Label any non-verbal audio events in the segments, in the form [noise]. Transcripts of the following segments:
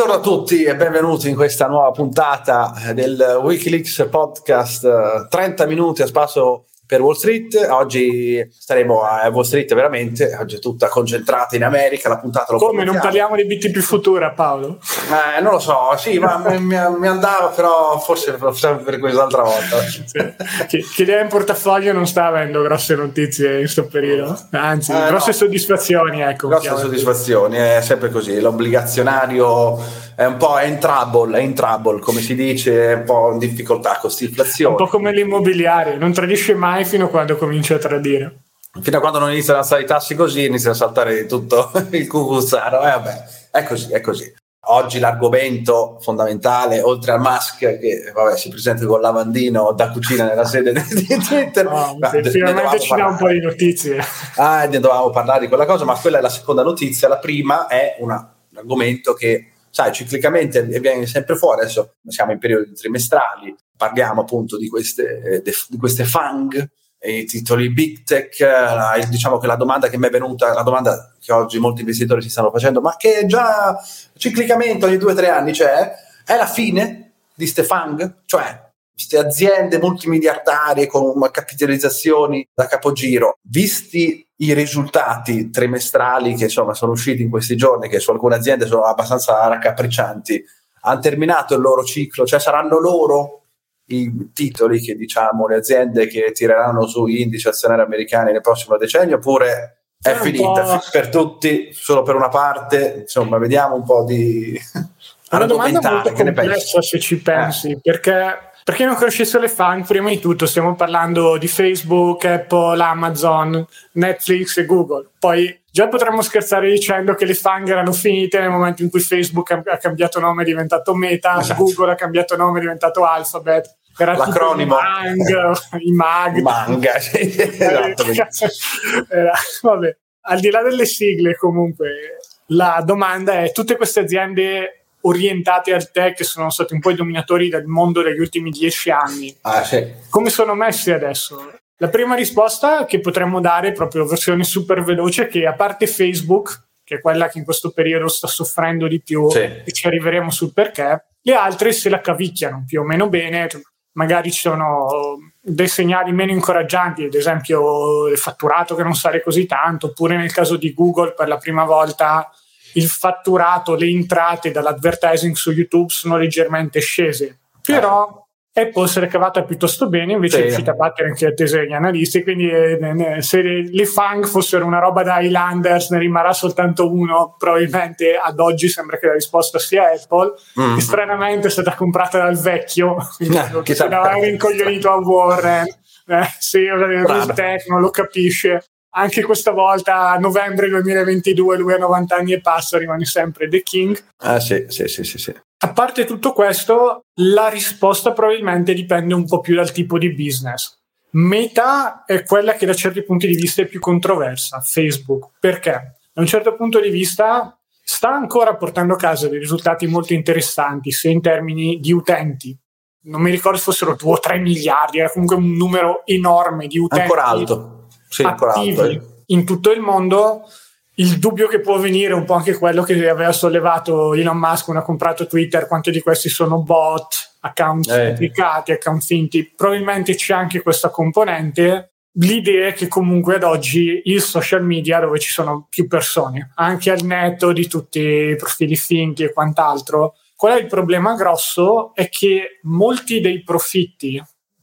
Buongiorno a tutti e benvenuti in questa nuova puntata del Wikileaks podcast. 30 minuti a spasso per Wall Street. Oggi staremo a Wall Street veramente, oggi è tutta concentrata in America, la puntata lo Come, non parliamo di BTP Futura Paolo? Eh, non lo so, sì, ma mi, mi, andava però forse per quest'altra volta. sì. chi, chi è in portafoglio non sta avendo grosse notizie in questo periodo, anzi, eh, grosse no. soddisfazioni. Ecco, grosse soddisfazioni, è sempre così, l'obbligazionario è un po' in trouble, è in trouble, come si dice, è un po' in difficoltà con questa inflazione. Un po' come l'immobiliare, non tradisce mai fino a quando comincia a tradire. Fino a quando non iniziano a salire i tassi così, inizia a saltare tutto [laughs] il cucuzzaro. Eh, vabbè, è così, è così. Oggi l'argomento fondamentale, oltre al Musk che vabbè, si presenta con lavandino da cucina nella sede di Twitter, no, finalmente ci dà un po' di notizie. Ah, ne dovevamo parlare di quella cosa, ma quella è la seconda notizia. La prima è una, un argomento che sai, ciclicamente viene sempre fuori, adesso siamo in periodi trimestrali, parliamo appunto di queste, di queste FANG, i titoli big tech, diciamo che la domanda che mi è venuta, la domanda che oggi molti investitori si stanno facendo, ma che già ciclicamente ogni due o tre anni c'è, è la fine di queste FANG? Cioè, queste aziende multimiliardarie con capitalizzazioni da capogiro, visti i risultati trimestrali che insomma sono usciti in questi giorni, che su alcune aziende sono abbastanza raccapriccianti, hanno terminato il loro ciclo, cioè saranno loro i titoli che diciamo le aziende che tireranno su gli indici azionari americani nel prossimo decennio oppure è, è finita? per tutti, solo per una parte, insomma vediamo un po' di... Una domanda molto complessa se ci pensi, eh. perché per chi non conoscesse le fan, prima di tutto stiamo parlando di Facebook, Apple, Amazon, Netflix e Google. Poi già potremmo scherzare dicendo che le fan erano finite nel momento in cui Facebook ha cambiato nome è diventato Meta, esatto. Google ha cambiato nome è diventato Alphabet. Era L'acronimo. [laughs] I mag, i mag. Manga, sì. [laughs] esatto. Era, vabbè. Al di là delle sigle, comunque, la domanda è: tutte queste aziende orientati al tech che sono stati un po' i dominatori del mondo degli ultimi dieci anni. Ah, sì. Come sono messi adesso? La prima risposta che potremmo dare, proprio versione super veloce, è che a parte Facebook, che è quella che in questo periodo sta soffrendo di più, sì. e ci arriveremo sul perché, le altre se la cavicchiano più o meno bene, magari ci sono dei segnali meno incoraggianti, ad esempio il fatturato che non sale così tanto, oppure nel caso di Google per la prima volta il fatturato, le entrate dall'advertising su YouTube sono leggermente scese. Però Apple se l'è cavata piuttosto bene, invece sì. è riuscita a battere anche le attese degli analisti. Quindi, eh, se le Fang fossero una roba da Highlanders, ne rimarrà soltanto uno. Probabilmente ad oggi sembra che la risposta sia Apple, mm. che stranamente è stata comprata dal vecchio, quindi eh, che si era rincoglionito a Warren. Eh, sì, il tech non lo capisce anche questa volta a novembre 2022 lui ha 90 anni e passa rimane sempre The King. Ah sì sì sì sì, sì. a parte tutto questo la risposta probabilmente dipende un po' più dal tipo di business. Meta è quella che da certi punti di vista è più controversa Facebook. Perché? Da un certo punto di vista sta ancora portando a casa dei risultati molto interessanti sia in termini di utenti. Non mi ricordo se fossero 2 o 3 miliardi era comunque un numero enorme di utenti. Ancora alto sì, attivi in tutto il mondo. Il dubbio che può venire è un po' anche quello che aveva sollevato Elon Musk quando ha comprato Twitter, quanto di questi sono bot, account eh. account finti. Probabilmente c'è anche questa componente. L'idea è che comunque ad oggi il social media dove ci sono più persone, anche al netto di tutti i profili finti e quant'altro, qual è il problema grosso? È che molti dei profitti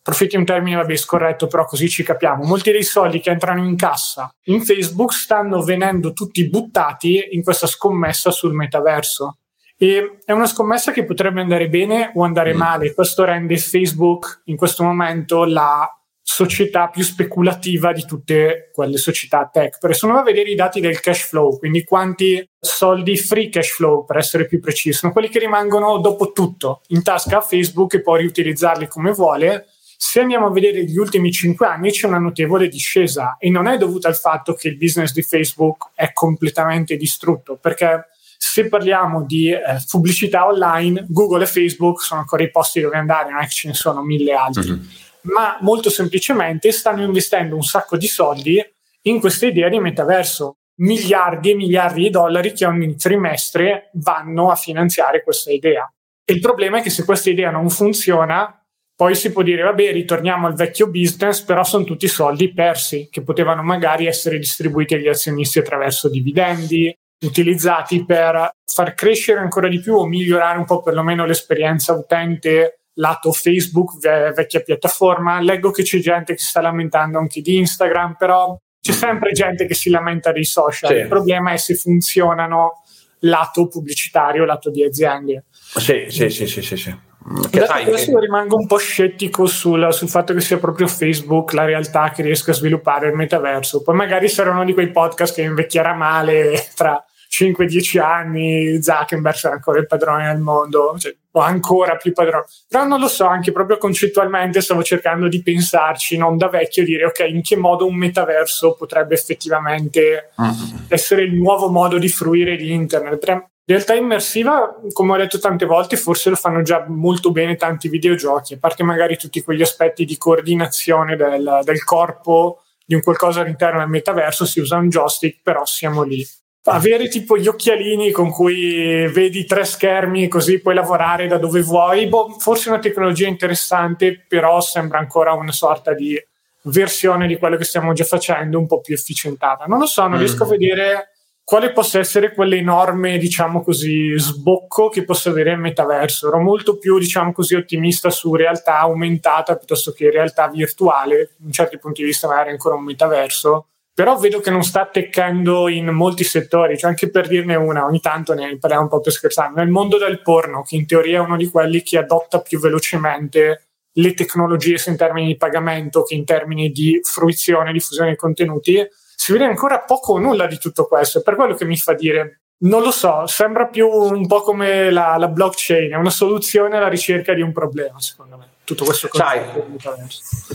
profitti è un termine vabbè scorretto però così ci capiamo molti dei soldi che entrano in cassa in Facebook stanno venendo tutti buttati in questa scommessa sul metaverso e è una scommessa che potrebbe andare bene o andare mm. male questo rende Facebook in questo momento la società più speculativa di tutte quelle società tech. Perché se uno va a vedere i dati del cash flow, quindi quanti soldi free cash flow, per essere più preciso, sono quelli che rimangono dopo tutto in tasca a Facebook e può riutilizzarli come vuole, se andiamo a vedere gli ultimi cinque anni c'è una notevole discesa e non è dovuta al fatto che il business di Facebook è completamente distrutto, perché se parliamo di eh, pubblicità online, Google e Facebook sono ancora i posti dove andare, non è che ce ne sono mille altri, mm-hmm. ma molto semplicemente stanno investendo un sacco di soldi in questa idea di metaverso. miliardi e miliardi di dollari che ogni trimestre vanno a finanziare questa idea. E il problema è che se questa idea non funziona, poi si può dire, vabbè, ritorniamo al vecchio business, però sono tutti soldi persi, che potevano magari essere distribuiti agli azionisti attraverso dividendi, utilizzati per far crescere ancora di più o migliorare un po' perlomeno l'esperienza utente lato Facebook, ve- vecchia piattaforma. Leggo che c'è gente che si sta lamentando anche di Instagram, però c'è sempre gente che si lamenta dei social. Sì. Il problema è se funzionano lato pubblicitario, lato di aziende. Sì, sì, sì, sì, sì. sì. Che sai adesso che... rimango un po' scettico sul, sul, fatto che sia proprio Facebook la realtà che riesca a sviluppare il metaverso. Poi magari sarà uno di quei podcast che invecchierà male tra 5-10 anni Zuckerberg sarà ancora il padrone del mondo, cioè, o ancora più padrone. Però non lo so, anche proprio concettualmente stavo cercando di pensarci, non da vecchio, dire ok, in che modo un metaverso potrebbe effettivamente mm. essere il nuovo modo di fruire di internet. Realtà immersiva, come ho detto tante volte, forse lo fanno già molto bene tanti videogiochi, a parte magari tutti quegli aspetti di coordinazione del, del corpo di un qualcosa all'interno del metaverso, si usa un joystick, però siamo lì avere tipo gli occhialini con cui vedi tre schermi così puoi lavorare da dove vuoi, boh, forse è una tecnologia interessante, però sembra ancora una sorta di versione di quello che stiamo già facendo, un po' più efficientata. Non lo so, non mm. riesco a vedere quale possa essere quell'enorme, diciamo così, sbocco che possa avere il metaverso. Ero molto più, diciamo così, ottimista su realtà aumentata piuttosto che realtà virtuale, in certi punti di vista magari ancora un metaverso però vedo che non sta attaccando in molti settori, cioè anche per dirne una, ogni tanto ne parliamo un po' per scherzare, nel mondo del porno, che in teoria è uno di quelli che adotta più velocemente le tecnologie sia in termini di pagamento che in termini di fruizione, diffusione dei contenuti, si vede ancora poco o nulla di tutto questo, per quello che mi fa dire non lo so, sembra più un po' come la, la, blockchain, è una soluzione alla ricerca di un problema, secondo me. Tutto questo Sai,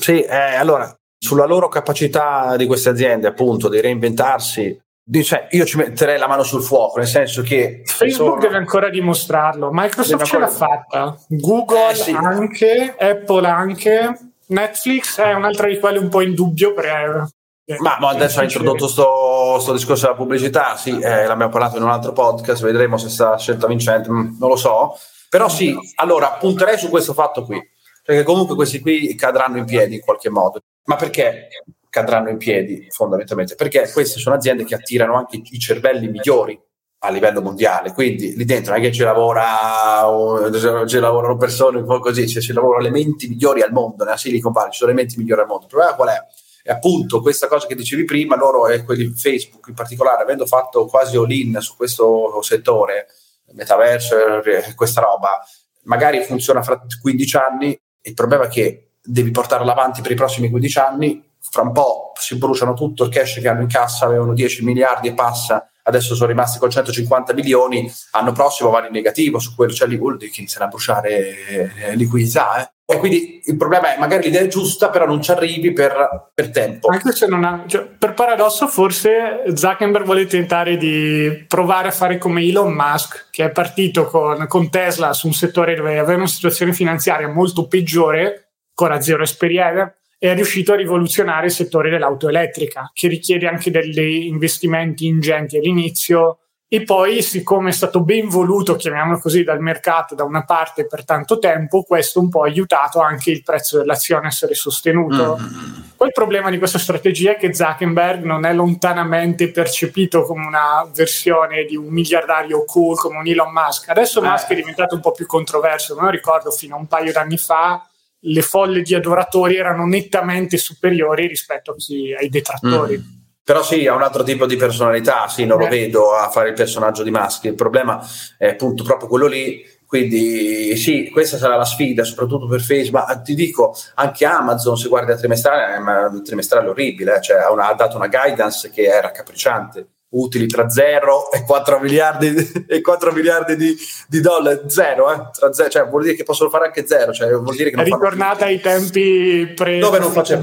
sì, eh, allora sulla loro capacità di queste aziende appunto di reinventarsi cioè, io ci metterei la mano sul fuoco, nel senso che Facebook sono... deve ancora dimostrarlo, Microsoft ce l'ha fatta, Google eh, sì. anche, Apple anche, Netflix è un'altra di quelle un po' in dubbio perché ma, ma, adesso ha introdotto questo discorso della pubblicità, sì, eh, l'abbiamo parlato in un altro podcast, vedremo se sarà scelta vincente, mm, non lo so. Però sì, allora punterei su questo fatto qui, perché comunque questi qui cadranno in piedi in qualche modo. Ma perché cadranno in piedi fondamentalmente? Perché queste sono aziende che attirano anche i cervelli migliori a livello mondiale, quindi lì dentro non è che ci, lavora, ci lavorano persone un po' così, cioè ci lavorano le menti migliori al mondo, nella Silicon Valley ci sono le menti migliori al mondo. Il problema qual è? E appunto questa cosa che dicevi prima, loro e quelli Facebook in particolare, avendo fatto quasi all-in su questo settore, metaverso, eh, questa roba, magari funziona fra 15 anni, il problema è che devi portarla avanti per i prossimi 15 anni, fra un po' si bruciano tutto il cash che hanno in cassa, avevano 10 miliardi e passa, adesso sono rimasti con 150 milioni, l'anno prossimo vanno in negativo, su quello c'è l'Igold che inizierà a bruciare eh, liquidità. Eh. E quindi il problema è magari l'idea è giusta, però non ci arrivi per, per tempo. Anche se non ha, cioè, per paradosso, forse Zuckerberg vuole tentare di provare a fare come Elon Musk, che è partito con, con Tesla su un settore dove aveva una situazione finanziaria molto peggiore ancora zero esperienza, è riuscito a rivoluzionare il settore dell'auto elettrica, che richiede anche degli investimenti ingenti all'inizio e poi, siccome è stato ben voluto, chiamiamolo così, dal mercato da una parte per tanto tempo, questo un po' ha aiutato anche il prezzo dell'azione a essere sostenuto. Mm-hmm. Poi il problema di questa strategia è che Zuckerberg non è lontanamente percepito come una versione di un miliardario cool come un Elon Musk. Adesso eh. Musk è diventato un po' più controverso, non ricordo fino a un paio d'anni fa le folle di adoratori erano nettamente superiori rispetto chi, ai detrattori. Mm. Però sì, ha un altro tipo di personalità, sì, non eh. lo vedo a fare il personaggio di Musk. Il problema è appunto proprio quello lì. Quindi sì, questa sarà la sfida, soprattutto per Facebook. Ma ti dico, anche Amazon, se guardi a trimestrale, è un trimestrale orribile, cioè ha, una, ha dato una guidance che è raccapricciante utili tra 0 e 4 miliardi, e 4 miliardi di, di dollari, zero, eh? tra zero, cioè vuol dire che possono fare anche zero, cioè vuol dire che non È ritornata ai tempi pre dove non faceva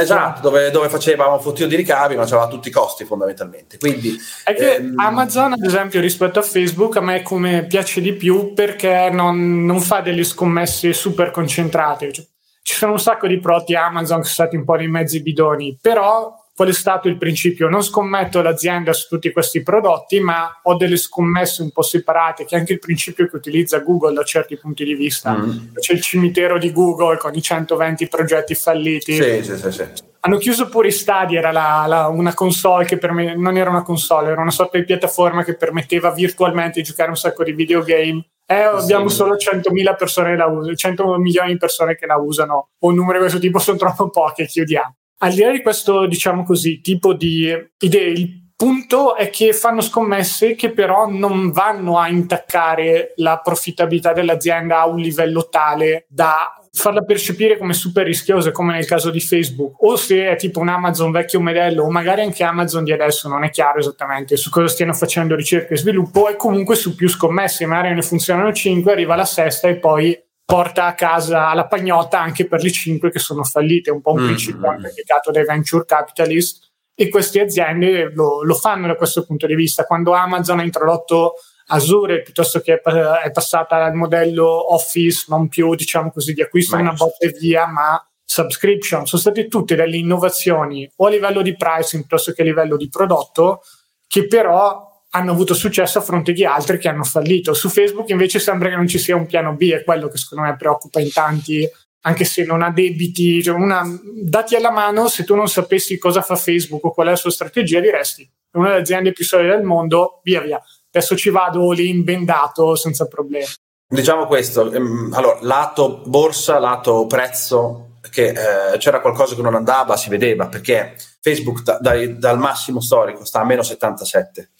esatto, dove, dove facevamo un fottio di ricavi ma c'aveva tutti i costi fondamentalmente. Quindi è che ehm... Amazon ad esempio rispetto a Facebook a me come piace di più perché non, non fa delle scommesse super concentrate cioè, ci sono un sacco di prodotti Amazon che sono stati un po' nei mezzi bidoni però qual è stato il principio? Non scommetto l'azienda su tutti questi prodotti, ma ho delle scommesse un po' separate, che è anche il principio che utilizza Google da certi punti di vista. Mm. C'è il cimitero di Google con i 120 progetti falliti. Sì, sì, sì, sì. Hanno chiuso pure i Stadia, era la, la, una console che per me non era una console, era una sorta di piattaforma che permetteva virtualmente di giocare un sacco di videogame. Eh, abbiamo sì. solo 100.000 persone la usano, 100 milioni di persone che la usano, o un numero di questo tipo sono troppo poche, chiudiamo. Al di là di questo, diciamo così, tipo di idee, il punto è che fanno scommesse che però non vanno a intaccare la profittabilità dell'azienda a un livello tale da farla percepire come super rischiosa, come nel caso di Facebook, o se è tipo un Amazon vecchio modello, o magari anche Amazon di adesso, non è chiaro esattamente su cosa stiano facendo ricerca e sviluppo, e comunque su più scommesse, magari ne funzionano 5, arriva la sesta e poi porta a casa la pagnotta anche per le 5 che sono fallite, un po' un mm, principio mm. applicato dai venture capitalist e queste aziende lo, lo, fanno da questo punto di vista. Quando Amazon ha introdotto Azure piuttosto che è passata al modello Office, non più diciamo così di acquisto una botta e via, ma subscription, sono state tutte delle innovazioni o a livello di pricing piuttosto che a livello di prodotto che però hanno avuto successo a fronte di altri che hanno fallito. Su Facebook invece sembra che non ci sia un piano B, è quello che secondo me preoccupa in tanti, anche se non ha debiti. Cioè una, dati alla mano, se tu non sapessi cosa fa Facebook o qual è la sua strategia, diresti è una delle aziende più solide del mondo, via via. Adesso ci vado lì imbendato senza problemi. Diciamo questo, ehm, allora, lato borsa, lato prezzo, che eh, c'era qualcosa che non andava, si vedeva, perché Facebook da, dai, dal massimo storico sta a meno 77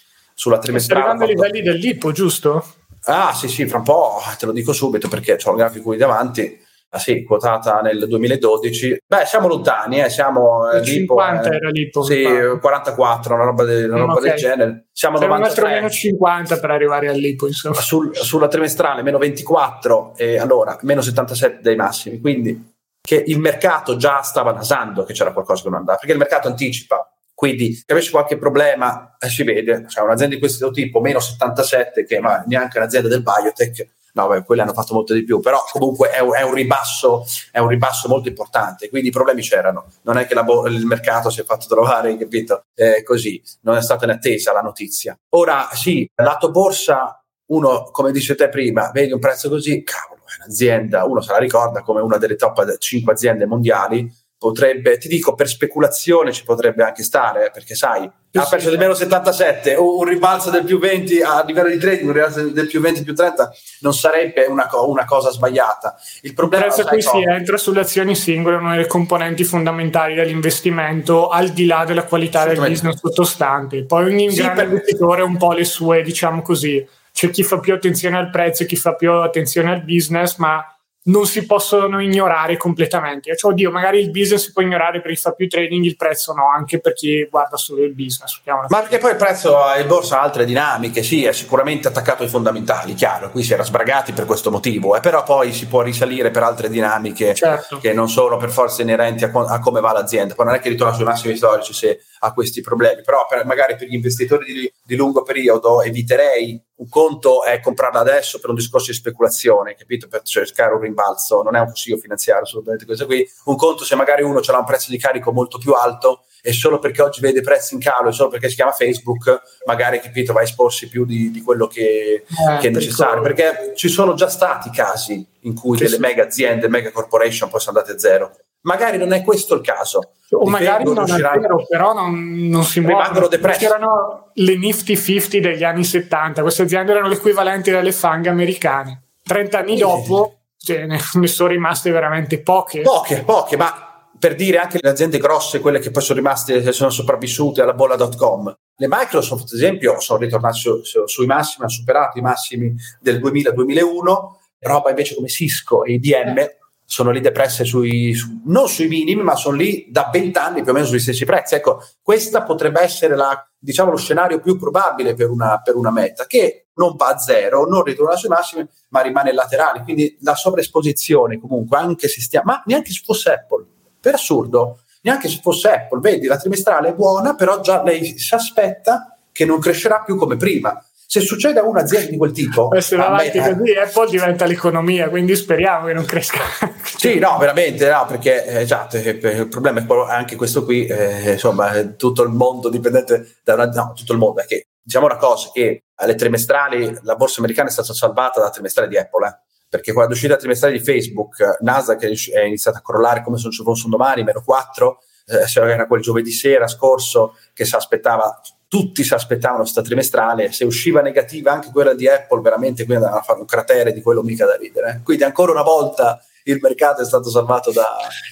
sulla trimestrale. Sta arrivando ai livelli dell'IPO, giusto? Ah, sì, sì, fra un po' te lo dico subito perché ho il grafico qui davanti. Ah, sì, quotata nel 2012. Beh, siamo lontani, eh, siamo eh, 50 eh, era l'IPO. Sì, 44, una roba, de, una roba okay. del genere. Siamo a 93. meno 50 per arrivare all'IPO, insomma. Sul, sulla trimestrale meno 24 e allora meno 77 dei massimi, quindi che il mercato già stava nasando che c'era qualcosa che non andava, perché il mercato anticipa quindi capisci qualche problema, eh, si vede, cioè un'azienda di questo tipo, meno 77, che ma neanche un'azienda del biotech, no, beh, quelle hanno fatto molto di più, però comunque è un, è un, ribasso, è un ribasso molto importante, quindi i problemi c'erano, non è che bo- il mercato si è fatto trovare, [laughs] capito? Eh, così, non è stata in attesa la notizia. Ora sì, lato borsa, uno, come dice te prima, vedi un prezzo così, cavolo, è un'azienda, uno se la ricorda come una delle top 5 aziende mondiali, potrebbe, ti dico, per speculazione ci potrebbe anche stare, perché sai, ha perso di meno 77, o un ribalzo del più 20 a livello di trading, un ribalzo del più 20 più 30 non sarebbe una, co- una cosa sbagliata. Il problema è qui si entra sulle azioni singole, una delle componenti fondamentali dell'investimento, al di là della qualità del business sottostante. Poi ogni sì, grande per... investitore ha un po' le sue, diciamo così, c'è chi fa più attenzione al prezzo, chi fa più attenzione al business, ma non si possono ignorare completamente. Cioè, oddio, magari il business si può ignorare per chi fa più trading, il prezzo no, anche per chi guarda solo il business. Ma perché poi il prezzo in borsa ha altre dinamiche, sì, è sicuramente attaccato ai fondamentali, chiaro, qui si era sbragati per questo motivo, eh, però poi si può risalire per altre dinamiche certo. che non sono per forza inerenti a, a, come va l'azienda. Poi non è che ritorna sui massimi storici se ha questi problemi, però per, magari per gli investitori di, di lungo periodo eviterei un conto è comprarla adesso per un discorso di speculazione, capito? Per cercare un rimbalzo, non è un consiglio finanziario, assolutamente questo qui. Un conto se magari uno ha un prezzo di carico molto più alto e solo perché oggi vede prezzi in calo e solo perché si chiama Facebook, magari capito, va a esporsi più di, di quello che, eh, che è necessario. Perché ci sono già stati casi in cui che delle sì. mega aziende, mega corporation poi sono andate a zero. Magari non è questo il caso. O magari non è vero, però non, non si muovono. C'erano le Nifty 50 degli anni 70, queste aziende erano l'equivalente delle fang americane. 30 anni dopo cioè, ne sono rimaste veramente poche. Poche, poche, ma per dire anche le aziende grosse, quelle che poi sono rimaste, sono sopravvissute alla bolla.com. Le Microsoft, ad esempio, sono ritornate su, su, sui massimi, hanno superato i massimi del 2000-2001, roba invece come Cisco e IBM sono lì depresse sui, su, non sui minimi, ma sono lì da vent'anni più o meno sugli stessi prezzi. Ecco, questo potrebbe essere la, diciamo, lo scenario più probabile per una, per una meta, che non va a zero, non ritorna sui massimi, ma rimane laterale. Quindi la sovraesposizione comunque, anche se stiamo, ma neanche se fosse Apple, per assurdo, neanche se fosse Apple, vedi, la trimestrale è buona, però già lei si aspetta che non crescerà più come prima se succede a un'azienda di quel tipo... Se va avanti me, così Apple diventa l'economia, quindi speriamo che non cresca. [laughs] sì, no, veramente, no, perché eh, esatto, eh, il problema è anche questo qui, eh, insomma, tutto il mondo dipendente da una... No, tutto il mondo è che, diciamo una cosa, che alle trimestrali la borsa americana è stata salvata da trimestrale di Apple, eh perché quando è uscita la trimestrale di Facebook, Nasdaq è iniziata a crollare come se non ci fosse un domani, meno 4, eh, era quel giovedì sera scorso che si aspettava, tutti si aspettavano questa trimestrale, se usciva negativa anche quella di Apple, veramente qui andavano a fare un cratere di quello mica da ridere. Quindi ancora una volta il mercato è stato salvato da...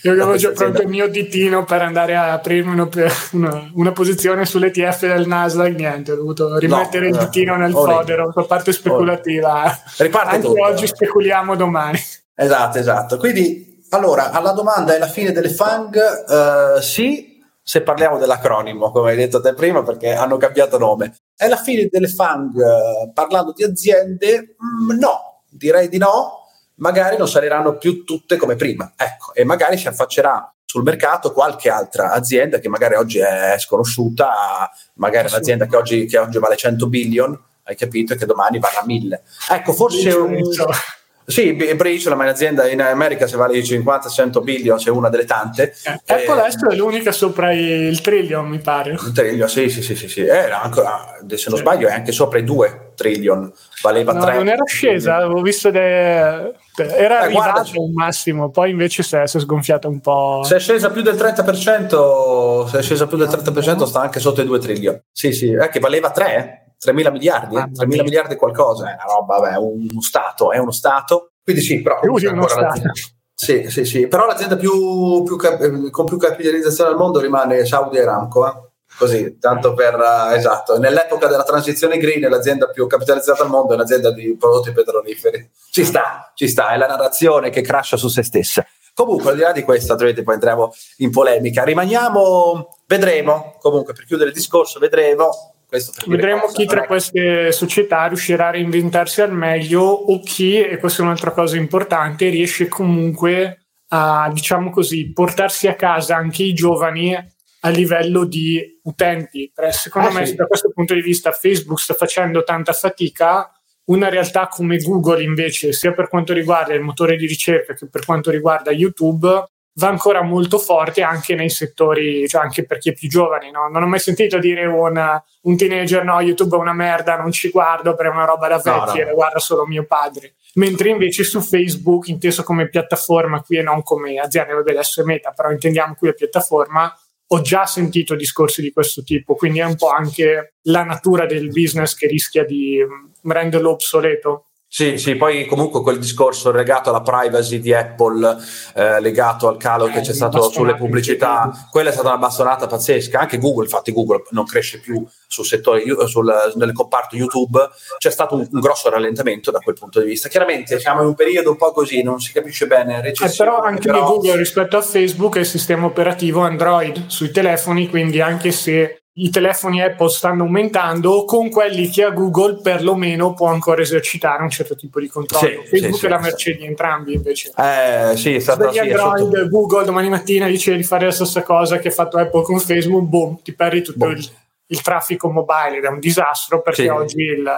Io avevo già pronto il mio ditino per andare a aprirmi una, una, una posizione sull'ETF del Nasdaq, niente, ho dovuto rimettere no, il ditino nel oh, fodero, la parte speculativa. Riparte Anche tutto. oggi speculiamo domani. Esatto, esatto. Quindi, allora, alla domanda è la fine delle FANG? Uh, sì, se parliamo dell'acronimo, come hai detto te prima, perché hanno cambiato nome. È la fine delle FANG uh, parlando di aziende? Mm, no, direi di no magari non saliranno più tutte come prima. Ecco, e magari si affaccerà sul mercato qualche altra azienda che magari oggi è sconosciuta, magari un'azienda che oggi, che oggi vale 100 billion, hai capito, e che domani varrà 1000. Ecco, forse un, sì, Bridge, ma un'azienda in America se vale 50-100 billion, c'è una delle tante. Eh, Apple eh, adesso è l'unica sopra il trillion, mi pare. Il trillion, sì, sì, sì, sì. sì. Era anche, ah, se non sbaglio è anche sopra i 2 trillion, valeva no, 3. Non era scesa, avevo visto de... era eh, arrivata un massimo, poi invece si è, si è, sgonfiata un po'. Se è scesa più del 30%, se è scesa più del 30% sta anche sotto i 2 trillion. Sì, sì, è che valeva 3, 3 mila miliardi, ah, 3 mila miliardi qualcosa, è una roba, vabbè, uno Stato, è uno Stato. Quindi sì, però... Sì, sì, sì, però l'azienda più, più cap- con più capitalizzazione al mondo rimane Saudi Aramco, eh? così, tanto per, uh, esatto, nell'epoca della transizione green l'azienda più capitalizzata al mondo è un'azienda di prodotti petroliferi. Ci sta, ci sta, è la narrazione che crasha su se stessa. Comunque, al di là di questo, altrimenti poi entriamo in polemica. Rimaniamo, vedremo, comunque per chiudere il discorso, vedremo Vedremo chi tra queste società riuscirà a reinventarsi al meglio o chi, e questa è un'altra cosa importante, riesce comunque a, diciamo così, portarsi a casa anche i giovani a livello di utenti. Secondo ah, me, sì. da questo punto di vista, Facebook sta facendo tanta fatica. Una realtà come Google, invece, sia per quanto riguarda il motore di ricerca che per quanto riguarda YouTube, va ancora molto forte anche nei settori, cioè anche per chi è più giovane. No? Non ho mai sentito dire una, un teenager: no, YouTube è una merda, non ci guardo per una roba da vecchia, no, no. guarda solo mio padre. Mentre invece su Facebook, inteso come piattaforma qui e non come azienda, vabbè, adesso è meta, però intendiamo qui la piattaforma. Ho già sentito discorsi di questo tipo, quindi è un po' anche la natura del business che rischia di mm, renderlo obsoleto. Sì, sì, poi comunque quel discorso legato alla privacy di Apple, eh, legato al calo eh, che c'è stato sulle pubblicità, quella è stata una bastonata pazzesca. Anche Google, infatti, Google non cresce più sul settore, sul, nel comparto YouTube, c'è stato un, un, grosso rallentamento da quel punto di vista. Chiaramente siamo in un periodo un po' così, non si capisce bene. Eh, però anche però... Google rispetto a Facebook è il sistema operativo Android sui telefoni, quindi anche se i telefoni Apple stanno aumentando, con quelli che ha Google perlomeno può ancora esercitare un certo tipo di controllo. Sì, Facebook sì, è la merce di entrambi invece. Eh, sì, è stato, sì, Android, sotto... Google domani mattina dice di fare la stessa cosa che ha fatto Apple con Facebook, boom, ti perdi tutto il, il, traffico mobile ed è un disastro perché oggi il,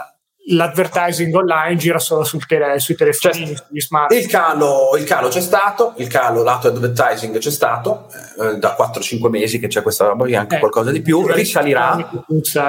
l'advertising online gira solo sul tele, sui telefoni, cioè, sugli smart. Il calo, il calo, c'è stato, il calo lato advertising c'è stato, eh, da 4-5 mesi che c'è questa roba, anche eh, qualcosa di più, risalirà.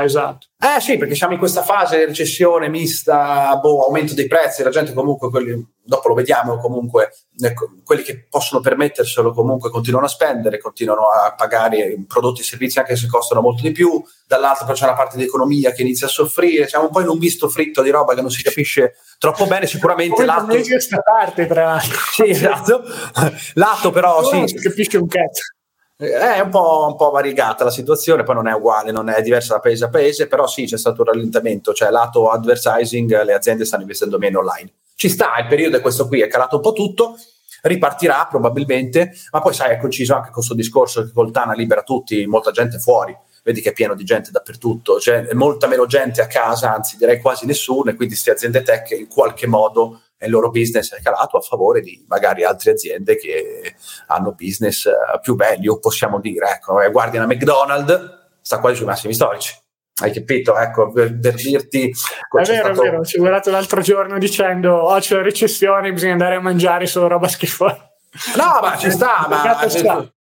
Esatto. Eh sì, perché siamo in questa fase di recessione mista, boh, aumento dei prezzi, la gente comunque, quelli, dopo lo vediamo comunque, ecco, quelli che possono permetterselo comunque continuano a spendere, continuano a pagare prodotti e servizi anche se costano molto di più, dall'altro poi c'è una parte di economia che inizia a soffrire, siamo un po' in un visto fritto di roba che non si capisce troppo bene, sicuramente lato... questa parte tra l'altro. [laughs] Sì, esatto. lato però... sì. Non si capisce un cazzo. È un po', un po', variegata la situazione, poi non è uguale, non è diversa da paese a paese, però sì, c'è stato un rallentamento, cioè lato advertising, le aziende stanno investendo meno online. Ci sta, il periodo è questo qui, è calato un po' tutto, ripartirà probabilmente, ma poi sai, è coinciso anche con questo discorso che Coltana libera tutti, molta gente fuori, vedi che è pieno di gente dappertutto, c'è molta meno gente a casa, anzi direi quasi nessuno, e quindi queste aziende tech in qualche modo il loro business è calato a favore di magari altre aziende che hanno business eh, più belli, o possiamo dire, ecco, eh, guardi una McDonald's, sta quasi sui massimi storici. Hai capito? Ecco, per, per dirti... È vero, stato... è vero, ci ho guardato l'altro giorno dicendo oh c'è la recessione, bisogna andare a mangiare solo roba schifosa. No, ma ci sta, [laughs] ma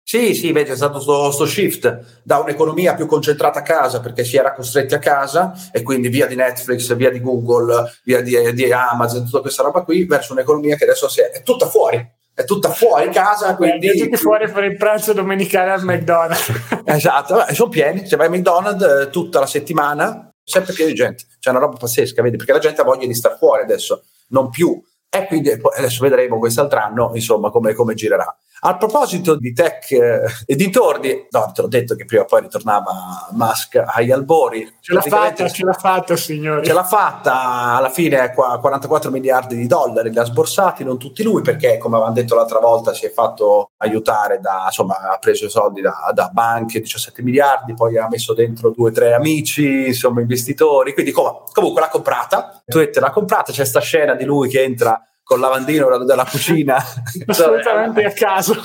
sì, sì, invece è stato questo shift da un'economia più concentrata a casa perché si era costretti a casa e quindi via di Netflix, via di Google, via di, di Amazon, tutta questa roba qui, verso un'economia che adesso è, è tutta fuori è tutta fuori casa. Quindi... È tutti fuori a fare il pranzo domenicale al McDonald's. [laughs] esatto, sono pieni. Se vai al McDonald's eh, tutta la settimana, sempre pieno di gente. C'è una roba pazzesca, vedi? Perché la gente ha voglia di star fuori adesso, non più e quindi adesso vedremo quest'altro anno insomma come, come girerà. A proposito di tech eh, e dintorni, no, te l'ho detto che prima o poi ritornava Musk agli albori. Ce l'ha fatta, ce l'ha fatta, signori. Ce l'ha fatta, alla fine 44 miliardi di dollari li ha sborsati, non tutti lui, perché come avevamo detto l'altra volta si è fatto aiutare da, insomma, ha preso i soldi da, da banche, 17 miliardi, poi ha messo dentro due o tre amici, insomma, investitori, quindi com- comunque l'ha comprata, Twitter l'ha comprata, c'è sta scena di lui che entra col lavandino della cucina. [laughs] assolutamente a caso.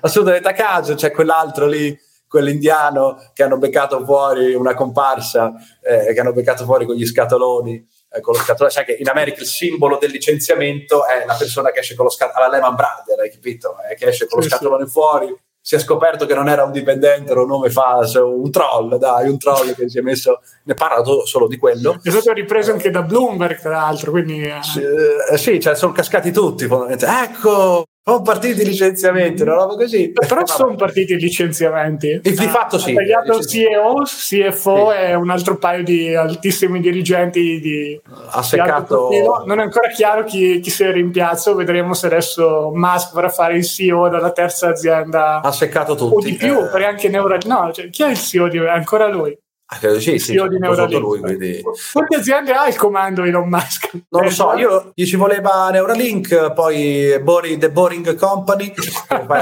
assolutamente a caso, c'è quell'altro lì, quell'indiano che hanno beccato fuori una comparsa, eh, che hanno beccato fuori con gli scatoloni. Eh, con lo scatolone, sai che in America il simbolo del licenziamento è la persona che esce con lo scatolone, alla Lehman Brothers, hai capito? Eh, che esce con lo scatolone fuori si è scoperto che non era un dipendente, era un nome falso, un troll, dai, un troll che si è messo, ne parla solo di quello. È stato ripreso anche da Bloomberg, tra l'altro, quindi... Eh. Sì, eh, sì cioè sono cascati tutti, ecco, sono partiti i licenziamenti, una roba così. Però sono partiti i licenziamenti. E di fatto sì. Ha tagliato CEO, CFO sì. e un altro paio di altissimi dirigenti di... Ha seccato... non è ancora chiaro chi, chi sia il rimpiazzo, vedremo se adesso Musk vorrà fare il CEO della terza azienda. Ha seccato tutti. O di più, eh. perché anche Neuralink... No, cioè, chi è il CEO di... È ancora lui. Ah, credo sì, sì, di Neuralink. Lui, quindi... Quante aziende ha il comando Elon Musk? Non lo so, io gli ci voleva Neuralink, poi Boring, The Boring Company,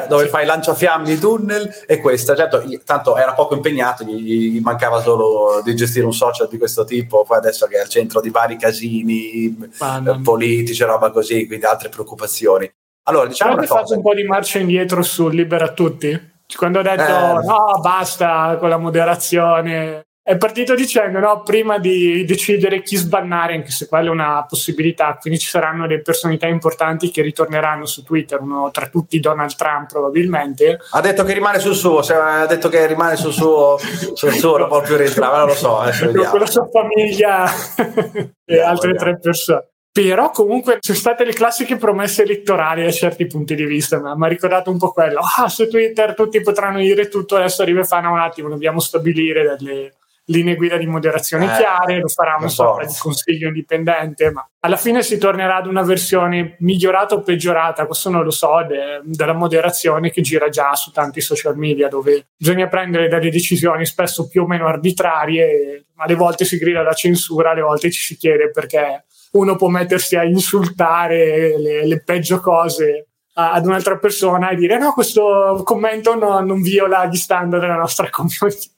dove fai lanciafiamme tunnel e questa. Certo, tanto era poco impegnato, gli, mancava solo di gestire un social di questo tipo, poi adesso che è al centro di vari casini eh, politici, roba così, quindi altre preoccupazioni. Allora, diciamo Avete fatto un po' di marcia indietro su Libera Tutti? Quando ha detto eh. no, basta con la moderazione, è partito dicendo no, prima di decidere chi sbannare, anche se quella è una possibilità, quindi ci saranno delle personalità importanti che ritorneranno su Twitter, uno tra tutti Donald Trump probabilmente. Ha detto che rimane sul suo, ha detto che rimane sul suo, sul suo più rientrare, non lo so. Con la sua famiglia [laughs] e altre tre persone. Però comunque sono state le classiche promesse elettorali da certi punti di vista, mi ha ricordato un po' quello. Ah, su Twitter tutti potranno dire tutto, adesso arriva fanno un attimo, dobbiamo stabilire delle linee guida di moderazione eh, chiare, lo farà una sorta di consiglio indipendente, ma alla fine si tornerà ad una versione migliorata o peggiorata, questo non lo so, de, della moderazione che gira già su tanti social media dove bisogna prendere delle decisioni spesso più o meno arbitrarie, alle volte si grida la censura, alle volte ci si chiede perché uno può mettersi a insultare le, le peggio cose ad un'altra persona e dire no, questo commento no, non viola gli standard della nostra [laughs] community.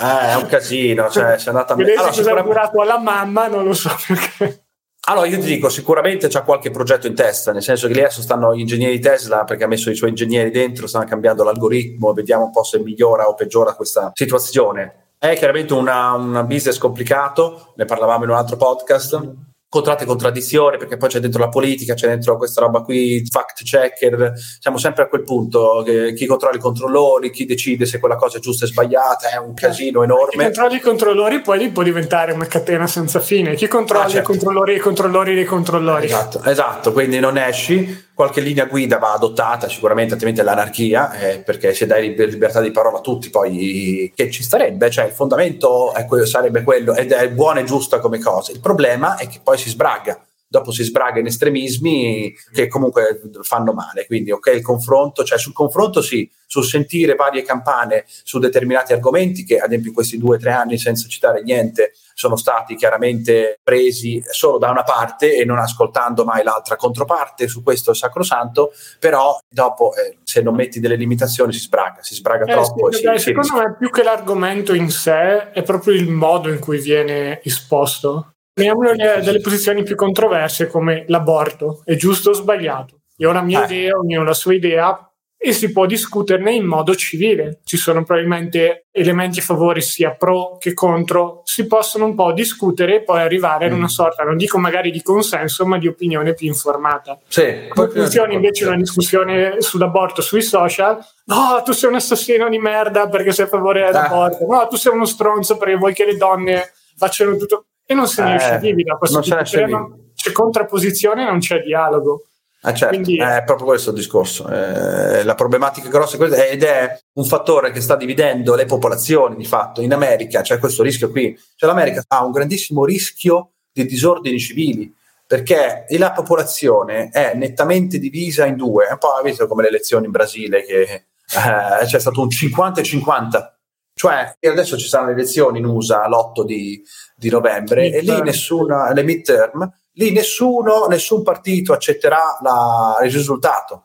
Eh, è un casino, cioè, è andata a me. Allora, sicuramente... curato alla mamma, non lo so perché. Allora, io ti dico, sicuramente c'è qualche progetto in testa, nel senso che lì adesso stanno gli ingegneri di Tesla, perché ha messo i suoi ingegneri dentro, stanno cambiando l'algoritmo, vediamo un po' se migliora o peggiora questa situazione. È chiaramente un business complicato, ne parlavamo in un altro podcast, contratti contraddizioni perché poi c'è dentro la politica, c'è dentro questa roba qui, fact checker, siamo sempre a quel punto che chi controlla i controllori, chi decide se quella cosa è giusta e sbagliata, è un casino enorme. Chi controlla i controllori poi può diventare una catena senza fine, chi controlla ah, certo. i controllori, i controllori dei controllori. Esatto, esatto, quindi non esci, qualche linea guida va adottata sicuramente, altrimenti è l'anarchia, eh, perché se dai libertà di parola a tutti poi che ci starebbe, cioè il fondamento que- sarebbe quello ed è buona e giusta come cosa, il problema è che poi si sbraga dopo si sbraga in estremismi che comunque fanno male. Quindi, ok, il confronto, cioè sul confronto sì, sul sentire varie campane su determinati argomenti che, ad esempio, in questi due o tre anni, senza citare niente, sono stati chiaramente presi solo da una parte e non ascoltando mai l'altra controparte, su questo è sacrosanto, però dopo eh, se non metti delle limitazioni si sbraga, si sbraga eh, troppo. Sì, dai, si, secondo si me più che l'argomento in sé è proprio il modo in cui viene esposto. Prendiamo delle posizioni più controverse come l'aborto, è giusto o sbagliato. Io ho la mia eh. idea, ognuno ha la sua idea, e si può discuterne in modo civile. Ci sono probabilmente elementi a favore sia pro che contro, si possono un po' discutere e poi arrivare ad una mm. sorta, non dico magari di consenso, ma di opinione più informata. Sì, Come funziona invece una discussione sull'aborto sui social? No, tu sei un assassino di merda perché sei a favore dell'aborto. Ah. No, tu sei uno stronzo perché vuoi che le donne facciano tutto. E non se ne eh, vivi da questo non tipo. C'è contrapposizione, non c'è dialogo. Ah, certo, Quindi, è proprio questo il discorso. Eh, la problematica grossa è questa ed è un fattore che sta dividendo le popolazioni di fatto. In America c'è questo rischio qui. Cioè l'America ha un grandissimo rischio di disordini civili perché la popolazione è nettamente divisa in due. Un po' visto come le elezioni in Brasile che eh, c'è stato un 50 50. Cioè, adesso ci saranno le elezioni in USA l'8 di, di novembre midterm. e lì nessuna, le midterm, lì nessuno, nessun partito accetterà la, il risultato.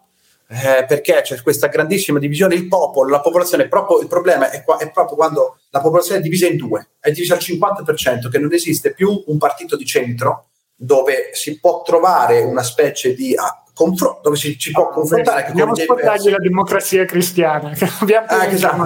Eh, perché c'è questa grandissima divisione, il popolo, la popolazione, proprio, il problema è, qua, è, proprio quando la popolazione è divisa in due, è divisa al 50%, che non esiste più un partito di centro dove si può trovare una specie di ah, confronto, dove si, ci può confrontare. Dobbiamo scordargli la democrazia cristiana, che abbiamo ah, esatto.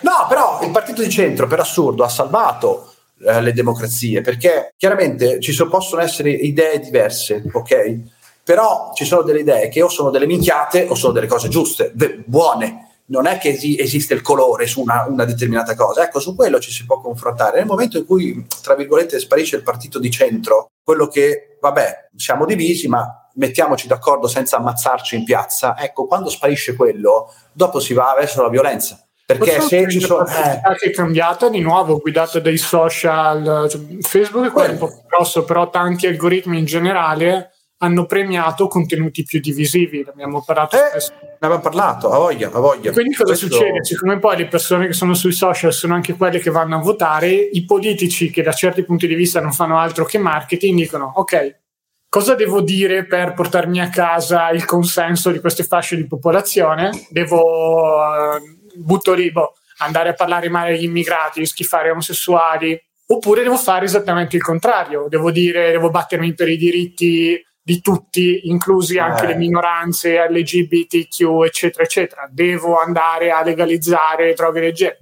No, però il partito di centro, per assurdo, ha salvato eh, le democrazie, perché chiaramente ci so, possono essere idee diverse, ok? Però ci sono delle idee che o sono delle minchiate o sono delle cose giuste, buone. Non è che esi- esiste il colore su una, una, determinata cosa. Ecco, su quello ci si può confrontare. Nel momento in cui, tra virgolette, sparisce il partito di centro, quello che, vabbè, siamo divisi, ma mettiamoci d'accordo senza ammazzarci in piazza. Ecco, quando sparisce quello, dopo si va verso la violenza. Perché se ci sono... Eh. è cambiata di nuovo, guidata dai social, cioè, Facebook è quello un po' grosso, però tanti algoritmi in generale hanno premiato contenuti più divisivi, ne abbiamo parlato eh, spesso. Ne abbiamo parlato, a voglia, a voglia. Quindi cosa Questo... succede? Siccome poi le persone che sono sui social sono anche quelle che vanno a votare, i politici che da certi punti di vista non fanno altro che marketing dicono ok, cosa devo dire per portarmi a casa il consenso di queste fasce di popolazione? Devo... Uh, butto lì, boh, andare a parlare male agli immigrati, schifare omosessuali, oppure devo fare esattamente il contrario, devo dire, devo battermi per i diritti di tutti, inclusi anche eh. le minoranze LGBTQ, eccetera, eccetera. Devo andare a legalizzare droghe leggere.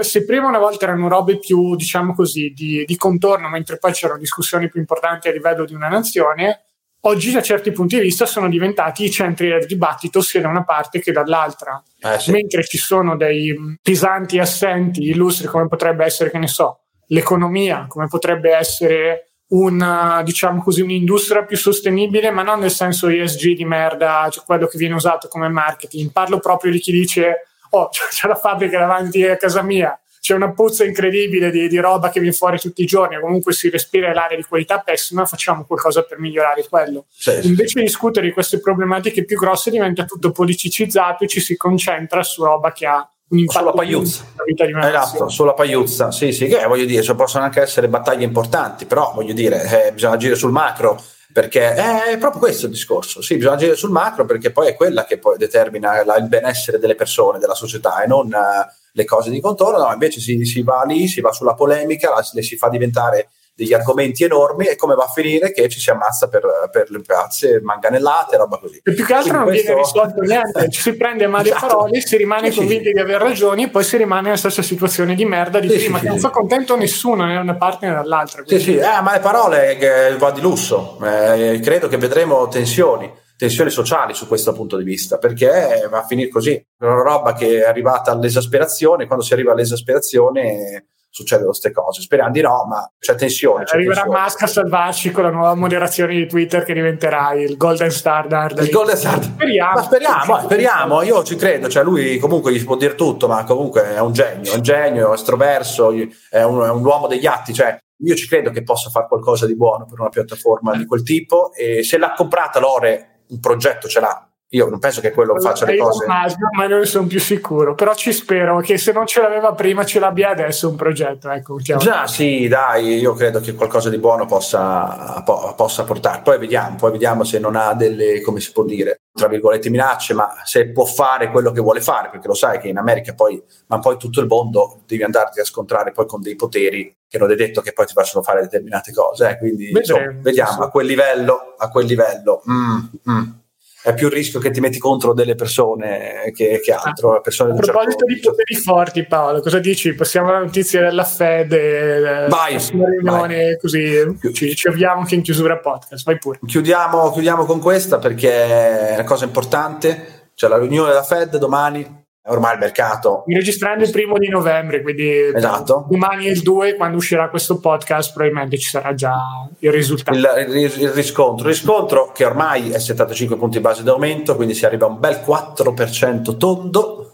Se prima una volta erano robe più, diciamo così, di, di contorno, mentre poi c'erano discussioni più importanti a livello di una nazione, oggi da certi punti di vista sono diventati i centri del dibattito sia da una parte che dall'altra. Eh, sì. Mentre ci sono dei pesanti assenti illustri come potrebbe essere, che ne so, l'economia, come potrebbe essere una, diciamo così, un'industria più sostenibile, ma non nel senso ESG di merda, cioè quello che viene usato come marketing. Parlo proprio di chi dice, oh, c'è la fabbrica davanti a casa mia, c'è una puzza incredibile di, di, roba che viene fuori tutti i giorni, comunque si respira l'aria di qualità pessima, facciamo qualcosa per migliorare quello. Sì, Invece di discutere di queste problematiche più grosse diventa tutto politicizzato e ci si concentra su roba che ha un impatto sulla pagliuzza. vita di esatto, sulla pagliuzza, sì, sì, che voglio dire, cioè, possono anche essere battaglie importanti, però voglio dire, eh, bisogna agire sul macro perché è proprio questo il discorso. Sì, bisogna agire sul macro perché poi è quella che poi determina la, il benessere delle persone, della società e non uh, le cose di contorno, no, invece si, si, va lì, si va sulla polemica, la, le si fa diventare degli argomenti enormi e come va a finire che ci si ammazza per, per le piazze manganellate, roba così. E più che altro Quindi non questo... viene risolto niente, ci [laughs] si prende male esatto. parole, si rimane sì, convinti sì. di aver ragioni e poi si rimane nella stessa situazione di merda di sì, prima, che non fa contento nessuno né da una parte né dall'altra. Quindi... Sì, sì, eh, ma le parole eh, va di lusso, eh, credo che vedremo tensioni tensioni sociali su questo punto di vista, perché va a finire così. È una roba che è arrivata all'esasperazione, quando si arriva all'esasperazione succedono queste cose. Speriamo di no, ma c'è tensione. C'è Arriverà Musk a salvarci con la nuova moderazione di Twitter che diventerà il Golden Standard. Il Golden Standard. Speriamo. Ma speriamo, speriamo, io ci credo. Cioè, lui comunque gli si può dire tutto, ma comunque è un genio, è un genio, è estroverso, è un, è un uomo degli atti. Cioè, io ci credo che possa fare qualcosa di buono per una piattaforma di quel tipo e se l'ha comprata Lore un progetto ce l'ha. Io non penso che quello faccia le cose. Immagino, ma non sono più sicuro. Però ci spero che se non ce l'aveva prima, ce l'abbia adesso un progetto. Ecco, Già, sì, dai, io credo che qualcosa di buono possa, po- possa portare. Poi vediamo, poi vediamo se non ha delle, come si può dire, tra virgolette, minacce, ma se può fare quello che vuole fare, perché lo sai che in America poi, ma poi tutto il mondo, devi andarti a scontrare poi con dei poteri che non è detto che poi ti facciano fare determinate cose. Eh? Quindi, insomma, vediamo, a quel livello, a quel livello. Mm, mm è più il rischio che ti metti contro delle persone che, che altro. Ah, persone a proposito di poteri forti, Paolo, cosa dici? Passiamo alla notizia della Fed, eh, vai, riunione, vai. così ci, ci avviamo anche in chiusura podcast. Vai pure. Chiudiamo, chiudiamo con questa perché è una cosa importante. C'è la riunione della Fed domani, ormai il mercato. Registrando il primo di novembre, quindi esatto. domani il 2, quando uscirà questo podcast, probabilmente ci sarà già il risultato. Il, il, il riscontro. Il riscontro che ormai è 75 punti base d'aumento, quindi si arriva a un bel 4% tondo.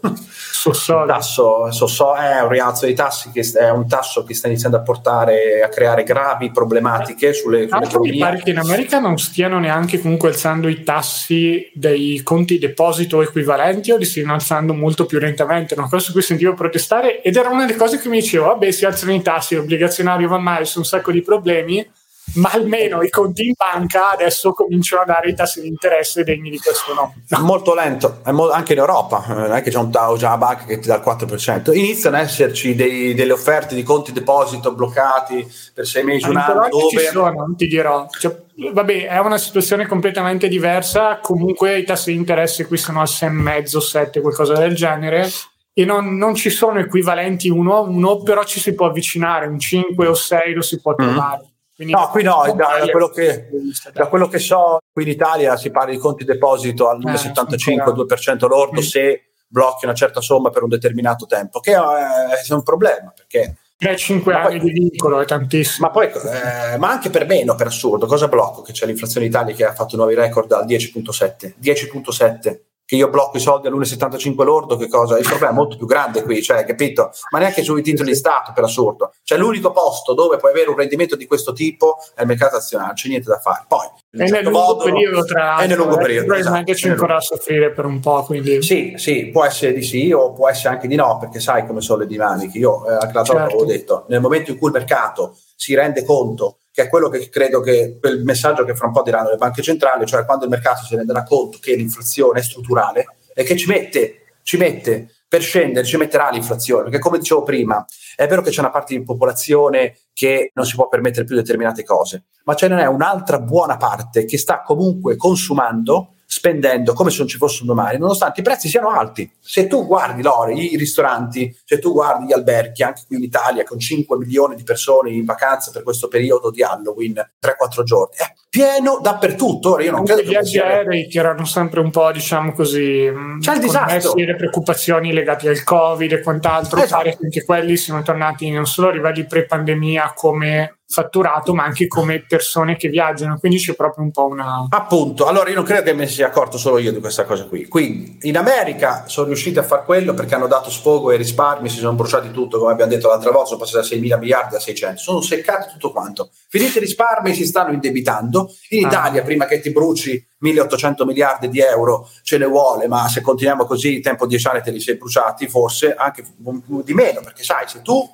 So, tasso, so, so, è un rialzo dei tassi che è un tasso che sta iniziando a portare a creare gravi problematiche sulle, sulle Mi pare che in America non stiano neanche comunque alzando i tassi dei conti deposito equivalenti o li stiano alzando molto più lentamente. Una cosa su cui sentivo protestare ed era una delle cose che mi dicevo: vabbè, si alzano i tassi, l'obbligazionario va male, sono un sacco di problemi ma almeno i conti in banca adesso cominciano a dare i tassi di interesse degni di questo nome. No. Molto lento, anche in Europa, eh, non è che c'è un Tao già banca che ti dà il 4%. Iniziano ad esserci dei, delle offerte di conti deposito bloccati per sei mesi, un anno. Dove... Ci sono, non ti dirò. Cioè, vabbè, è una situazione completamente diversa. Comunque i tassi di interesse qui sono al 6,5, 7, qualcosa del genere e non, non, ci sono equivalenti uno a uno, però ci si può avvicinare, un 5 o 6 lo si può mm. trovare. Mm. Quindi no, qui no, da, da, quello che, da, quello che, so, qui in Italia si parla di conti deposito al 1,75-2% eh, lordo mm. se blocchi una certa somma per un determinato tempo, che è, è un problema perché 3-5 anni poi, di vincolo è tantissimo. Ma poi, eh, ma anche per meno, per assurdo, cosa blocco? Che c'è l'inflazione in Italia che ha fatto nuovi record al 10.7. 10.7 che io blocco i soldi all'1,75 lordo, che cosa? Il problema è molto più grande qui, cioè, capito? Ma neanche sui titoli di Stato, per assurdo. Cioè, l'unico posto dove puoi avere un rendimento di questo tipo è il mercato azionario, c'è niente da fare. Poi, nel certo lungo modo, periodo, tra l'altro, è nel lungo periodo. Probabilmente esatto, ci ancora a soffrire per un po', quindi... Sì, sì, può essere di sì o può essere anche di no, perché sai come sono le dinamiche. Io, eh, anche l'altro certo. avevo detto, nel momento in cui il mercato si rende conto che è quello che credo che quel messaggio che fra un po' diranno le banche centrali, cioè quando il mercato si renderà conto che l'inflazione è strutturale, e che ci mette, ci mette per scendere, ci metterà l'inflazione, perché come dicevo prima, è vero che c'è una parte di popolazione che non si può permettere più determinate cose, ma ce n'è un'altra buona parte che sta comunque consumando spendendo come se non ci fosse un domani, nonostante i prezzi siano alti. Se tu guardi Lore, i ristoranti, se tu guardi gli alberghi, anche qui in Italia, con 5 milioni di persone in vacanza per questo periodo di Halloween, 3-4 giorni, è pieno dappertutto. Ora io non credo gli viaggi aerei che erano sempre un po', diciamo così, mm, c'è il disastro. le preoccupazioni legate al Covid e quant'altro, esatto. pare che anche quelli siano tornati non solo a livelli pre-pandemia come fatturato, ma anche come persone che viaggiano. Quindi c'è proprio un po' una. Appunto, allora io non credo che mi sia accorto solo io di questa cosa qui. Quindi in America sono riusciti a fare quello perché hanno dato sfogo ai risparmi, si sono bruciati tutto, come abbiamo detto l'altra volta, sono passati da 6 mila miliardi a 600, sono seccati tutto quanto. Finiti i risparmi, si stanno indebitando. In ah. Italia, prima che ti bruci 1800 miliardi di euro, ce ne vuole, ma se continuiamo così, tempo 10 anni te li sei bruciati, forse anche di meno, perché sai, se tu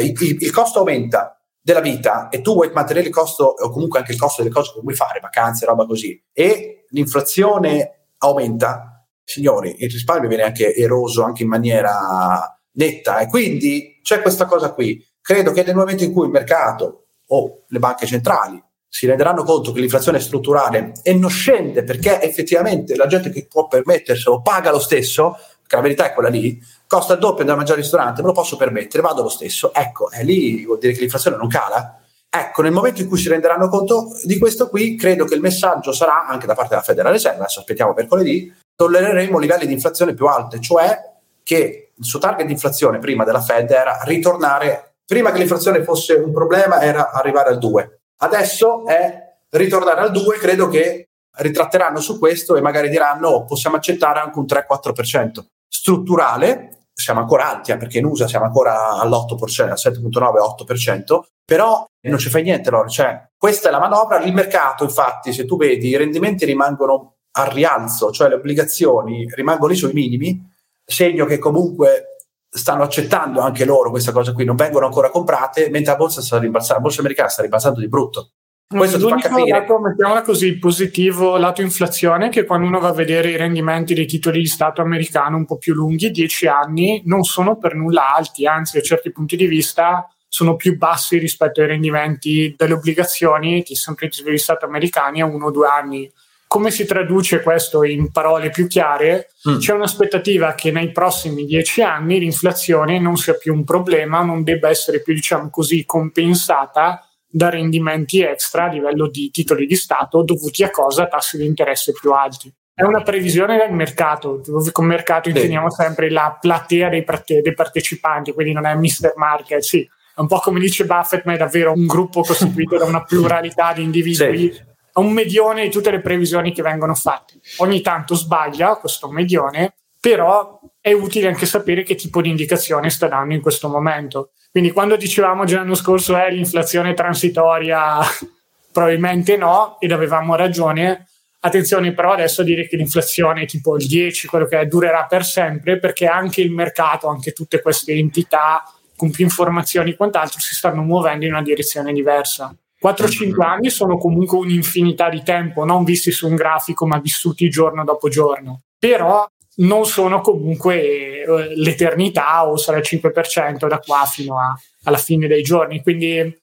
il, il costo aumenta della vita e tu vuoi mantenere il costo o comunque anche il costo delle cose che vuoi fare, vacanze, roba così, e l'inflazione aumenta, signori, il risparmio viene anche eroso anche in maniera netta e quindi c'è questa cosa qui. Credo che nel momento in cui il mercato o le banche centrali si renderanno conto che l'inflazione è strutturale e non scende perché effettivamente la gente che può permetterselo paga lo stesso, che la verità è quella lì, costa il doppio andare a mangiare al ristorante, me lo posso permettere, vado lo stesso. Ecco, è lì vuol dire che l'inflazione non cala. Ecco, nel momento in cui si renderanno conto di questo qui, credo che il messaggio sarà anche da parte della Federal Reserve, adesso aspettiamo mercoledì, tollereremo livelli di inflazione più alti, cioè che il suo target di inflazione prima della Fed era ritornare, prima che l'inflazione fosse un problema, era arrivare al 2. Adesso è ritornare al 2, credo che ritratteranno su questo e magari diranno oh, possiamo accettare anche un 3-4% strutturale siamo ancora alti, eh, perché in USA siamo ancora all'8%, al 7,9-8%, però non ci fai niente, Lore. Cioè, questa è la manovra, il mercato, infatti, se tu vedi, i rendimenti rimangono al rialzo, cioè le obbligazioni rimangono lì sui minimi, segno che comunque stanno accettando anche loro questa cosa qui, non vengono ancora comprate, mentre la borsa sta la borsa americana sta rimbalzando di brutto. Questo ti fa capire. Lato, mettiamola così, positivo lato inflazione, che quando uno va a vedere i rendimenti dei titoli di Stato americano un po' più lunghi, 10 anni, non sono per nulla alti, anzi a certi punti di vista sono più bassi rispetto ai rendimenti delle obbligazioni che sono titoli di Stato americani a uno o due anni. come si traduce questo in parole più chiare? Mm. C'è un'aspettativa che nei prossimi dieci anni l'inflazione non sia più un problema, non debba essere più, diciamo così, compensata da rendimenti extra a livello di titoli di Stato dovuti a cosa? Tassi di interesse più alti. È una previsione del mercato, dove con mercato intendiamo sempre la platea dei, parte- dei partecipanti, quindi non è Mr. Market, sì. È un po' come dice Buffett, ma è davvero un gruppo costituito da una pluralità di individui. Sì un medione di tutte le previsioni che vengono fatte. Ogni tanto sbaglia questo medione, però è utile anche sapere che tipo di indicazione sta dando in questo momento. Quindi quando dicevamo già l'anno scorso è eh, l'inflazione transitoria, [laughs] probabilmente no, ed avevamo ragione. Attenzione però adesso a dire che l'inflazione tipo il 10, quello che è, durerà per sempre, perché anche il mercato, anche tutte queste entità con più informazioni e quant'altro si stanno muovendo in una direzione diversa. 4-5 anni sono comunque un'infinità di tempo, non visti su un grafico, ma vissuti giorno dopo giorno. Però non sono comunque eh, l'eternità o sarà il 5% da qua fino a, alla fine dei giorni. Quindi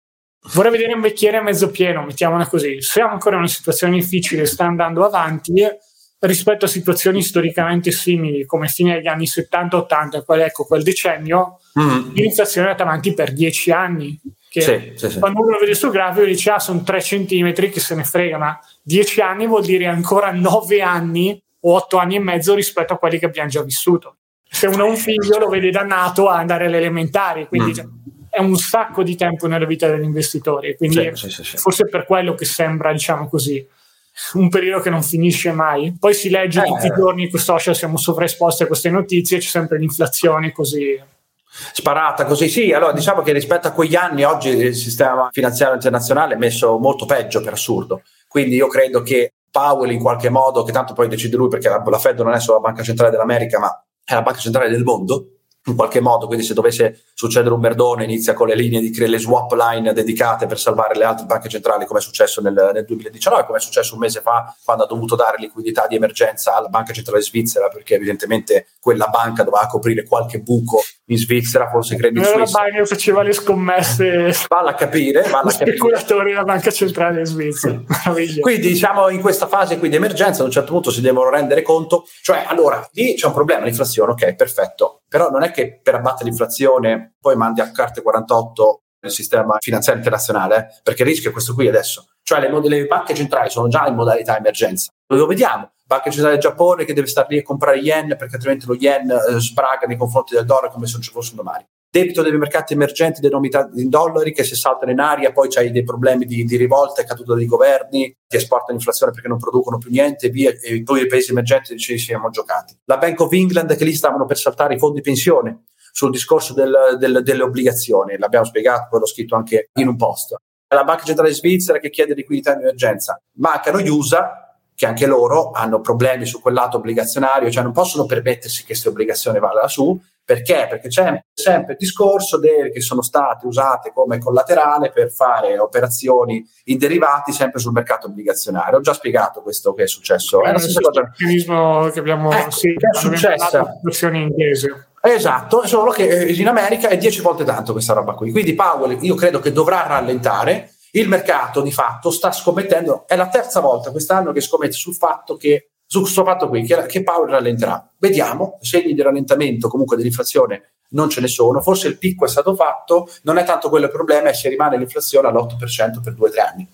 vorrei vedere un bicchiere mezzo pieno, mettiamola così. Siamo ancora in una situazione difficile, sta andando avanti rispetto a situazioni storicamente simili come fine degli anni 70-80, quel, ecco, quel decennio, mm. l'inflazione è andata avanti per 10 anni che sì, sì, sì. quando uno vede sul grafico dice ah sono 3 centimetri che se ne frega ma 10 anni vuol dire ancora 9 anni o 8 anni e mezzo rispetto a quelli che abbiamo già vissuto se uno ha un figlio lo vede dannato a andare alle elementari quindi mm. è un sacco di tempo nella vita dell'investitore quindi forse per quello che sembra diciamo così un periodo che non finisce mai. Poi si legge eh. tutti i giorni sui social, siamo sovraesposti a queste notizie, c'è sempre l'inflazione così sparata così. Sì, allora diciamo che rispetto a quegli anni oggi il sistema finanziario internazionale è messo molto peggio per assurdo. Quindi io credo che Powell in qualche modo, che tanto poi decide lui perché la, la Fed non è solo la banca centrale dell'America, ma è la banca centrale del mondo, in qualche modo, quindi se dovesse succedere un merdone inizia con le linee di le swap line dedicate per salvare le altre banche centrali come è successo nel, nel 2019, come è successo un mese fa quando ha dovuto dare liquidità di emergenza alla banca centrale svizzera perché evidentemente quella banca doveva coprire qualche buco in Svizzera, forse Credit Suisse. Banca faceva le scommesse. Valla a capire, valla a capire. speculatori della banca centrale svizzera. quindi diciamo in questa fase qui di emergenza a un certo punto si devono rendere conto, cioè allora lì c'è un problema, l'inflazione, ok, perfetto, però non è che per abbattere l'inflazione poi mandi a carte 48 nel sistema finanziario internazionale, eh? perché il rischio è questo qui adesso. Cioè le, le banche centrali sono già in modalità emergenza. Lo vediamo. Banca centrale del Giappone che deve stare lì a comprare yen perché altrimenti lo yen eh, spraga nei confronti del dollaro come se non ci fosse un domani. Debito dei mercati emergenti denominato in dollari che se saltano in aria poi c'hai dei problemi di, di rivolta caduta dei governi ti esportano inflazione perché non producono più niente e via e poi i paesi emergenti ci siamo giocati. La Bank of England che lì stavano per saltare i fondi pensione sul discorso del, del, delle obbligazioni l'abbiamo spiegato poi l'ho scritto anche in un post. La Banca Centrale Svizzera che chiede liquidità in emergenza mancano gli USA che anche loro hanno problemi su quel lato obbligazionario, cioè non possono permettersi che queste obbligazioni vadano su, perché? Perché c'è sempre il discorso del, che sono state usate come collaterale per fare operazioni in derivati sempre sul mercato obbligazionario. Ho già spiegato questo che è successo. È la stessa cosa. che abbiamo ecco, sì, che è successa. inglese. Esatto, solo che eh, in America è dieci volte tanto questa roba qui. Quindi Powell io credo che dovrà rallentare. Il mercato di fatto sta scommettendo, è la terza volta quest'anno che scommette sul fatto che su questo fatto qui, che, che Powell rallenterà. Vediamo, segni di rallentamento comunque dell'inflazione non ce ne sono, forse il picco è stato fatto, non è tanto quello il problema, è se rimane l'inflazione all'8% per due o tre anni.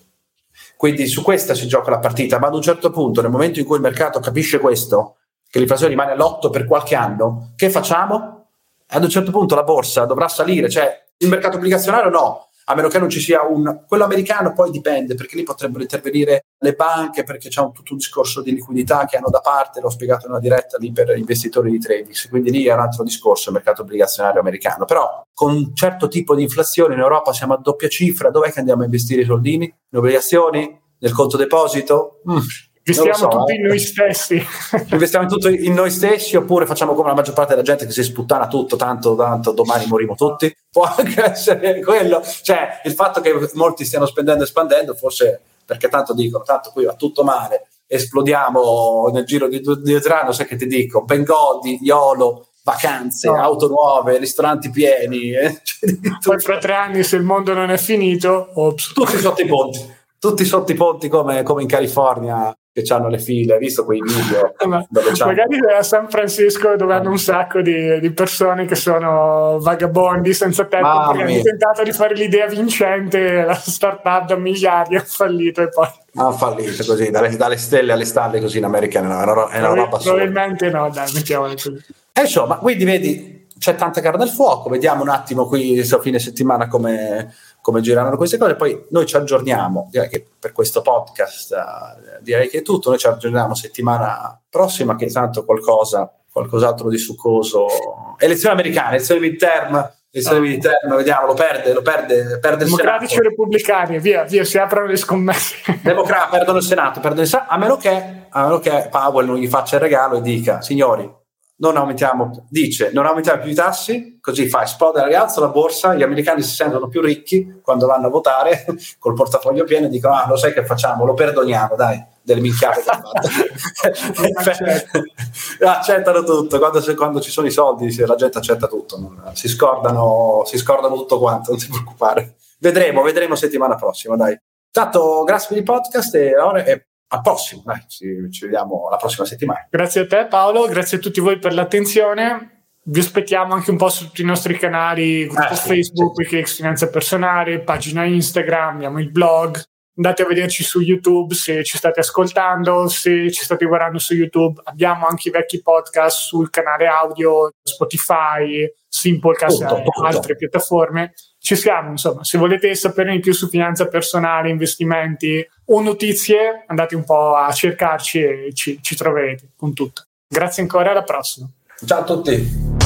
Quindi su questa si gioca la partita, ma ad un certo punto, nel momento in cui il mercato capisce questo, che l'inflazione rimane all'8 per qualche anno, che facciamo? Ad un certo punto la borsa dovrà salire, cioè il mercato obbligazionario no, a meno che non ci sia un... Quello americano poi dipende, perché lì potrebbero intervenire le banche, perché c'è un, tutto un discorso di liquidità che hanno da parte, l'ho spiegato in una diretta lì per investitori di trading, quindi lì è un altro discorso il mercato obbligazionario americano. Però con un certo tipo di inflazione in Europa siamo a doppia cifra, dov'è che andiamo a investire i soldini? In obbligazioni? Nel conto deposito? Mm. Investiamo so, tutti eh. in noi stessi. Investiamo tutto in noi stessi oppure facciamo come la maggior parte della gente che si sputtana tutto, tanto, tanto domani morimo tutti. [laughs] Può anche essere quello. Cioè, il fatto che molti stiano spendendo e espandendo, forse perché tanto dicono, tanto qui va tutto male, esplodiamo nel giro di due, o tre anni, sai che ti dico, Bengodi, Iolo, vacanze, no. auto nuove, ristoranti pieni. Eh? [laughs] Poi fra tre anni se il mondo non è finito, ops. tutti sotto i ponti, tutti sotto i ponti come, come in California che hanno le file, hai visto quei video? [laughs] magari a San Francisco dove hanno un sacco di, di persone che sono vagabondi senza tetto perché hanno tentato di fare l'idea vincente, la startup da miliardi ha fallito e poi... Ha fallito così, dalle, dalle, stelle alle stalle così in America è una, è una roba Probabilmente no, dai, mettiamola così. E insomma, quindi vedi, c'è tanta carne al fuoco, vediamo un attimo qui questo fine settimana come come girano queste cose. Poi noi ci aggiorniamo, direi che per questo podcast uh, direi che è tutto, noi ci aggiorniamo settimana prossima che tanto qualcosa, qualcos'altro di succoso. Elezioni americane, elezioni midterm, elezioni oh. midterm, vediamo, lo perde, lo perde, perde il Democratici Senato. e repubblicani, via, via, si aprono le scommesse. [laughs] Democratici perdono il Senato, perdono il Senato, a meno che, a meno che Powell non gli faccia il regalo e dica, signori, non aumentiamo, dice non aumentiamo più i tassi, così fa esplodere ragazzo la borsa, gli americani si sentono più ricchi quando vanno a votare [laughs] col portafoglio pieno e dicono ah lo sai che facciamo, lo perdoniamo dai, delle minchiate che ha fatto. [laughs] [laughs] accettano tutto, quando, quando, ci sono i soldi la gente accetta tutto, non, si, scordano, si scordano tutto quanto, non si preoccupare. Vedremo, vedremo settimana prossima, dai. Tanto grazie per il podcast e ora è al prossimo, dai, ci, ci vediamo la prossima settimana. Grazie a te Paolo, grazie a tutti voi per l'attenzione vi aspettiamo anche un po' su tutti i nostri canali, gruppo ah, sì, Facebook, sì. Wikileaks Finanza Personale, pagina Instagram, abbiamo il blog. Andate a vederci su YouTube se ci state ascoltando, se ci state guardando su YouTube. Abbiamo anche i vecchi podcast sul canale audio, Spotify, Simplecast e altre piattaforme. Ci siamo, insomma, se volete saperne di più su finanza personale, investimenti o notizie, andate un po' a cercarci e ci, ci troverete con tutto. Grazie ancora, alla prossima. Ciao a tutti.